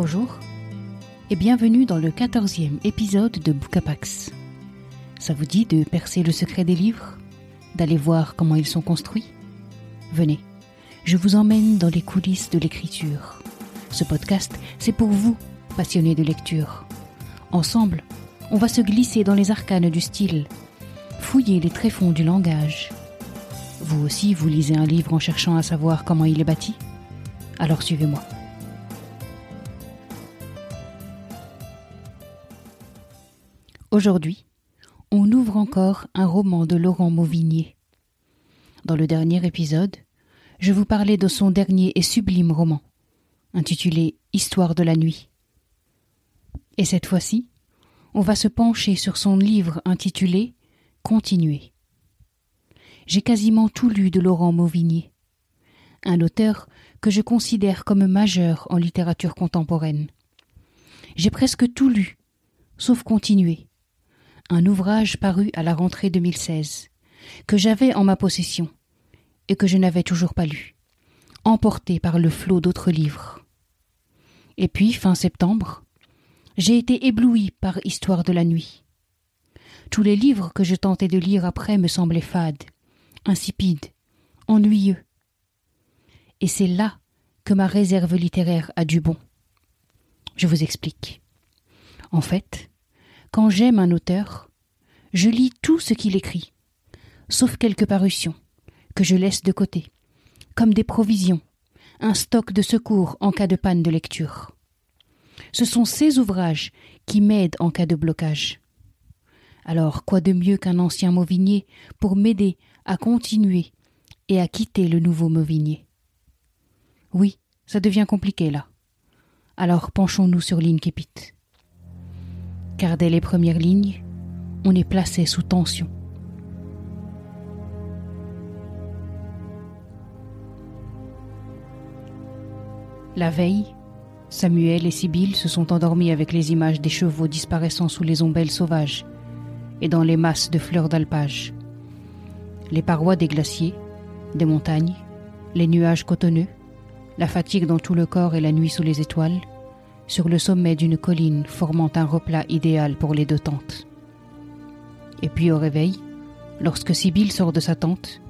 Bonjour et bienvenue dans le quatorzième épisode de Bookapax. Ça vous dit de percer le secret des livres D'aller voir comment ils sont construits? Venez, je vous emmène dans les coulisses de l'écriture. Ce podcast, c'est pour vous, passionnés de lecture. Ensemble, on va se glisser dans les arcanes du style, fouiller les tréfonds du langage. Vous aussi, vous lisez un livre en cherchant à savoir comment il est bâti? Alors suivez-moi. Aujourd'hui, on ouvre encore un roman de Laurent Mauvignier. Dans le dernier épisode, je vous parlais de son dernier et sublime roman, intitulé Histoire de la nuit. Et cette fois-ci, on va se pencher sur son livre intitulé Continuer. J'ai quasiment tout lu de Laurent Mauvignier, un auteur que je considère comme majeur en littérature contemporaine. J'ai presque tout lu, sauf Continuer, un ouvrage paru à la rentrée 2016, que j'avais en ma possession et que je n'avais toujours pas lu, emporté par le flot d'autres livres. Et puis, fin septembre, j'ai été ébloui par Histoire de la nuit. Tous les livres que je tentais de lire après me semblaient fades, insipides, ennuyeux. Et c'est là que ma réserve littéraire a du bon. Je vous explique. En fait, quand j'aime un auteur, je lis tout ce qu'il écrit, sauf quelques parutions, que je laisse de côté, comme des provisions, un stock de secours en cas de panne de lecture. Ce sont ces ouvrages qui m'aident en cas de blocage. Alors, quoi de mieux qu'un ancien Mauvigné pour m'aider à continuer et à quitter le nouveau Mauvigné Oui, ça devient compliqué là. Alors penchons-nous sur l'Inképit car dès les premières lignes, on est placé sous tension. La veille, Samuel et Sibylle se sont endormis avec les images des chevaux disparaissant sous les ombelles sauvages et dans les masses de fleurs d'alpage. Les parois des glaciers, des montagnes, les nuages cotonneux, la fatigue dans tout le corps et la nuit sous les étoiles, sur le sommet d'une colline formant un replat idéal pour les deux tentes. Et puis au réveil, lorsque Sibylle sort de sa tente,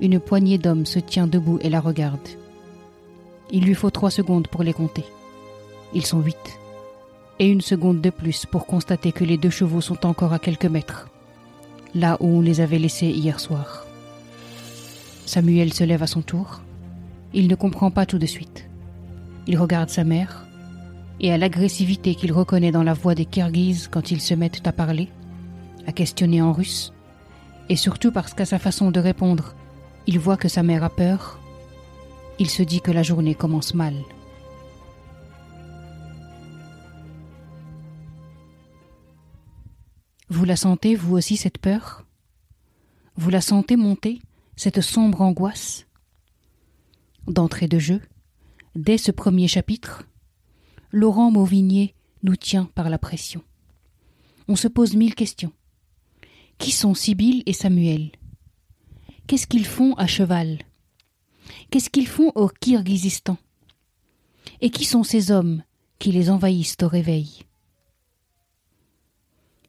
une poignée d'hommes se tient debout et la regarde. Il lui faut trois secondes pour les compter. Ils sont huit. Et une seconde de plus pour constater que les deux chevaux sont encore à quelques mètres, là où on les avait laissés hier soir. Samuel se lève à son tour. Il ne comprend pas tout de suite. Il regarde sa mère, et à l'agressivité qu'il reconnaît dans la voix des Kirghizes quand ils se mettent à parler, à questionner en russe, et surtout parce qu'à sa façon de répondre, il voit que sa mère a peur, il se dit que la journée commence mal. Vous la sentez, vous aussi, cette peur? Vous la sentez monter, cette sombre angoisse? D'entrée de jeu, dès ce premier chapitre, Laurent Mauvigné nous tient par la pression. On se pose mille questions. Qui sont Sibylle et Samuel? Qu'est-ce qu'ils font à cheval? Qu'est-ce qu'ils font au Kirghizistan? Et qui sont ces hommes qui les envahissent au réveil?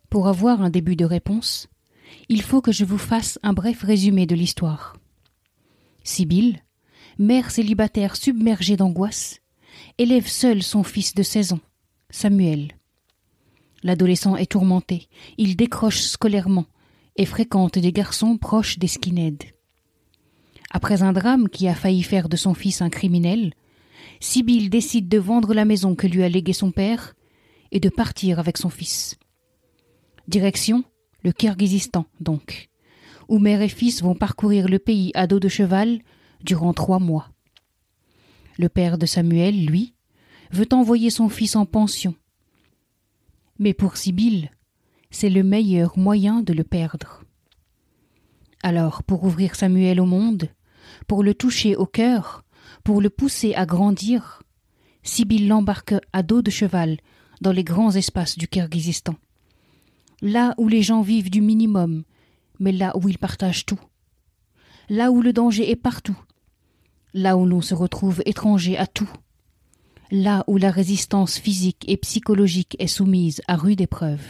Pour avoir un début de réponse, il faut que je vous fasse un bref résumé de l'histoire. Sibylle, mère célibataire submergée d'angoisse, élève seul son fils de seize ans, Samuel. L'adolescent est tourmenté, il décroche scolairement et fréquente des garçons proches des skinheads. Après un drame qui a failli faire de son fils un criminel, Sibylle décide de vendre la maison que lui a léguée son père et de partir avec son fils. Direction le Kirghizistan, donc, où mère et fils vont parcourir le pays à dos de cheval durant trois mois. Le père de Samuel, lui, veut envoyer son fils en pension. Mais pour Sibylle, c'est le meilleur moyen de le perdre. Alors, pour ouvrir Samuel au monde, pour le toucher au cœur, pour le pousser à grandir, Sibylle l'embarque à dos de cheval dans les grands espaces du Kirghizistan. Là où les gens vivent du minimum, mais là où ils partagent tout. Là où le danger est partout, là où l'on se retrouve étranger à tout, là où la résistance physique et psychologique est soumise à rude épreuve.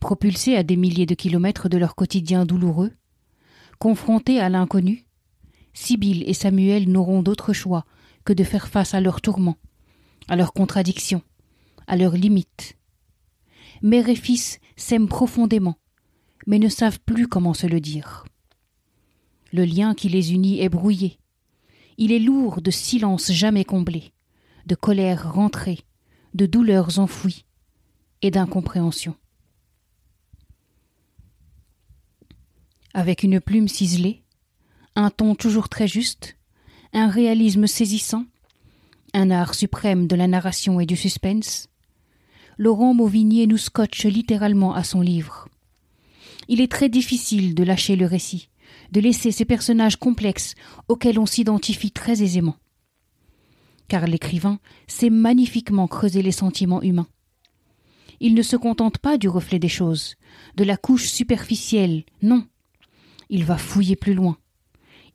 Propulsés à des milliers de kilomètres de leur quotidien douloureux, confrontés à l'inconnu, Sibyl et Samuel n'auront d'autre choix que de faire face à leurs tourments, à leurs contradictions, à leurs limites. Mère et fils s'aiment profondément, mais ne savent plus comment se le dire. Le lien qui les unit est brouillé. Il est lourd de silence jamais comblé, de colère rentrée, de douleurs enfouies et d'incompréhension. Avec une plume ciselée, un ton toujours très juste, un réalisme saisissant, un art suprême de la narration et du suspense, Laurent Mauvignier nous scotche littéralement à son livre. Il est très difficile de lâcher le récit, de laisser ces personnages complexes auxquels on s'identifie très aisément. Car l'écrivain sait magnifiquement creuser les sentiments humains. Il ne se contente pas du reflet des choses, de la couche superficielle, non. Il va fouiller plus loin.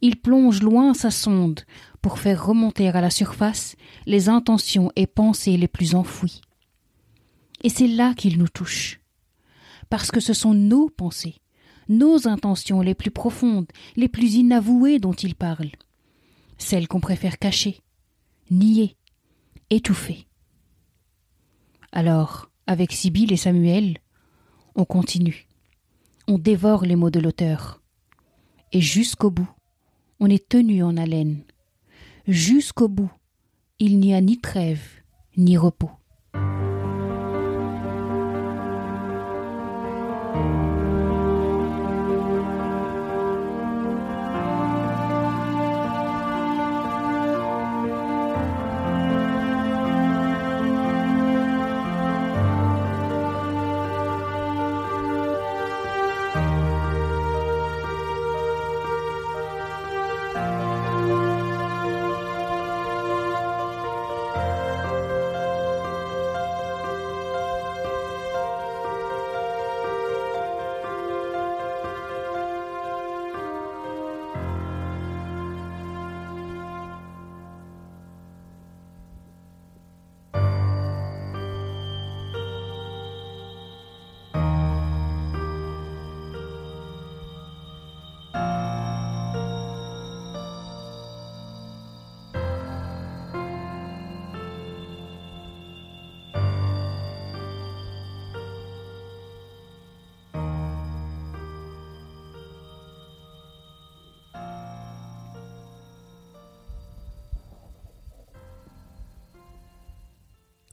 Il plonge loin sa sonde pour faire remonter à la surface les intentions et pensées les plus enfouies. Et c'est là qu'il nous touche. Parce que ce sont nos pensées, nos intentions les plus profondes, les plus inavouées dont il parle. Celles qu'on préfère cacher, nier, étouffer. Alors, avec Sibyl et Samuel, on continue. On dévore les mots de l'auteur. Et jusqu'au bout, on est tenu en haleine. Jusqu'au bout, il n'y a ni trêve, ni repos.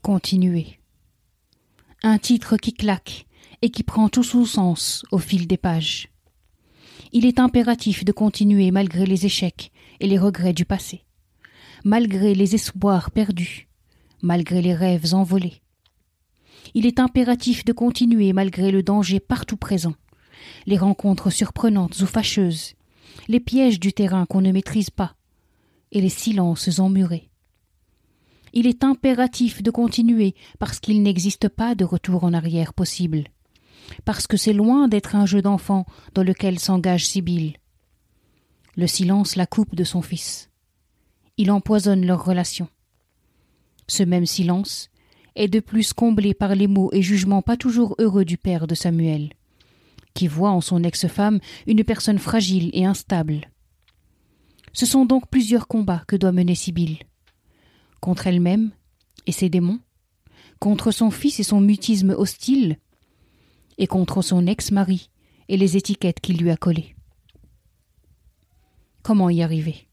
Continuer. Un titre qui claque et qui prend tout son sens au fil des pages. Il est impératif de continuer malgré les échecs et les regrets du passé, malgré les espoirs perdus, malgré les rêves envolés. Il est impératif de continuer malgré le danger partout présent, les rencontres surprenantes ou fâcheuses, les pièges du terrain qu'on ne maîtrise pas, et les silences emmurés il est impératif de continuer parce qu'il n'existe pas de retour en arrière possible, parce que c'est loin d'être un jeu d'enfant dans lequel s'engage Sibyl. Le silence la coupe de son fils. Il empoisonne leur relation. Ce même silence est de plus comblé par les mots et jugements pas toujours heureux du père de Samuel, qui voit en son ex-femme une personne fragile et instable. Ce sont donc plusieurs combats que doit mener Sibyl contre elle-même et ses démons, contre son fils et son mutisme hostile, et contre son ex-mari et les étiquettes qu'il lui a collées. Comment y arriver?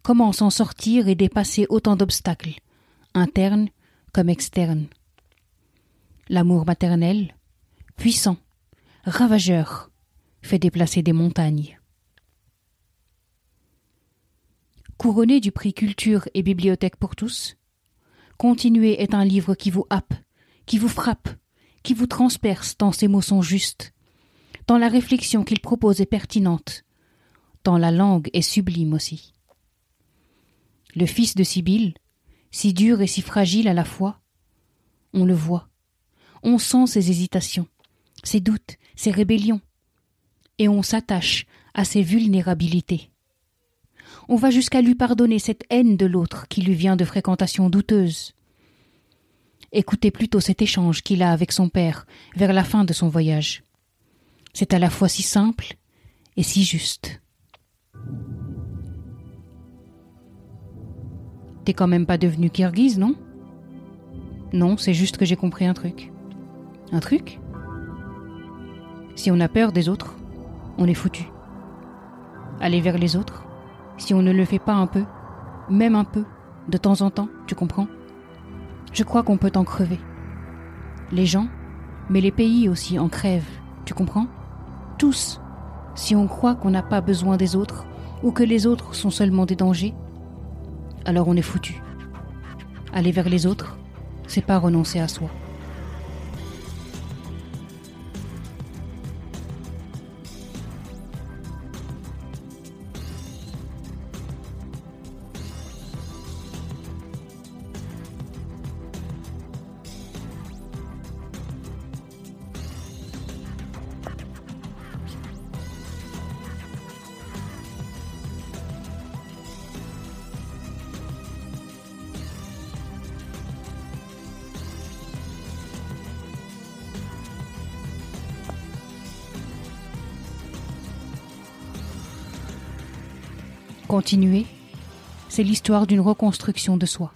Comment s'en sortir et dépasser autant d'obstacles, internes comme externes? L'amour maternel, puissant, ravageur, fait déplacer des montagnes. Couronné du prix Culture et Bibliothèque pour tous. Continuer est un livre qui vous happe, qui vous frappe, qui vous transperce tant ses mots sont justes, tant la réflexion qu'il propose est pertinente, tant la langue est sublime aussi. Le fils de Sibylle, si dur et si fragile à la fois, on le voit, on sent ses hésitations, ses doutes, ses rébellions, et on s'attache à ses vulnérabilités On va jusqu'à lui pardonner cette haine de l'autre qui lui vient de fréquentations douteuses. Écoutez plutôt cet échange qu'il a avec son père vers la fin de son voyage. C'est à la fois si simple et si juste. T'es quand même pas devenu kirghize, non? Non, c'est juste que j'ai compris un truc. Un truc? Si on a peur des autres, on est foutu. Aller vers les autres, si on ne le fait pas un peu, même un peu, de temps en temps, tu comprends? Je crois qu'on peut en crever. Les gens, mais les pays aussi en crèvent, tu comprends? Tous. Si on croit qu'on n'a pas besoin des autres, ou que les autres sont seulement des dangers, alors on est foutu. Aller vers les autres, c'est pas renoncer à soi. Continuer, c'est l'histoire d'une reconstruction de soi,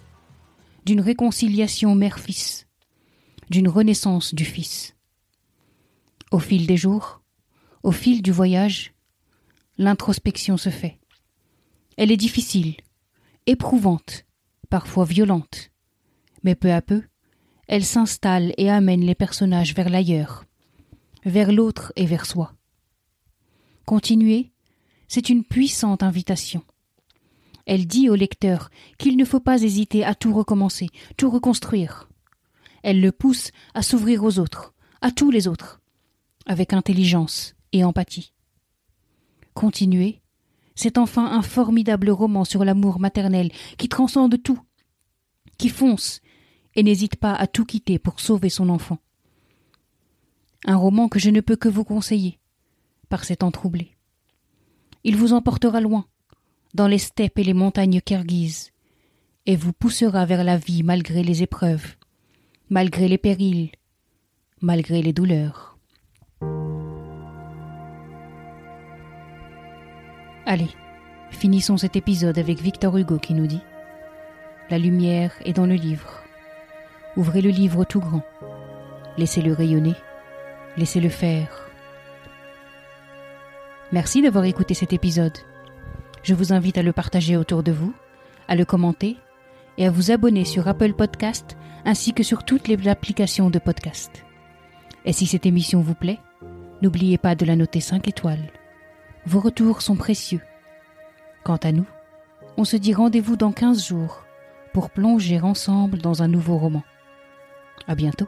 d'une réconciliation mère-fils, d'une renaissance du fils. Au fil des jours, au fil du voyage, l'introspection se fait. Elle est difficile, éprouvante, parfois violente, mais peu à peu, elle s'installe et amène les personnages vers l'ailleurs, vers l'autre et vers soi. Continuer, c'est une puissante invitation. Elle dit au lecteur qu'il ne faut pas hésiter à tout recommencer, tout reconstruire. Elle le pousse à s'ouvrir aux autres, à tous les autres, avec intelligence et empathie. Continuer, c'est enfin un formidable roman sur l'amour maternel qui transcende tout, qui fonce et n'hésite pas à tout quitter pour sauver son enfant. Un roman que je ne peux que vous conseiller, par cet temps troublé. Il vous emportera loin, dans les steppes et les montagnes kirghizes, et vous poussera vers la vie malgré les épreuves, malgré les périls, malgré les douleurs. Allez, finissons cet épisode avec Victor Hugo qui nous dit La lumière est dans le livre. Ouvrez le livre tout grand. Laissez-le rayonner. Laissez-le faire. Merci d'avoir écouté cet épisode. Je vous invite à le partager autour de vous, à le commenter et à vous abonner sur Apple Podcast ainsi que sur toutes les applications de podcast. Et si cette émission vous plaît, n'oubliez pas de la noter 5 étoiles. Vos retours sont précieux. Quant à nous, on se dit rendez-vous dans 15 jours pour plonger ensemble dans un nouveau roman. À bientôt.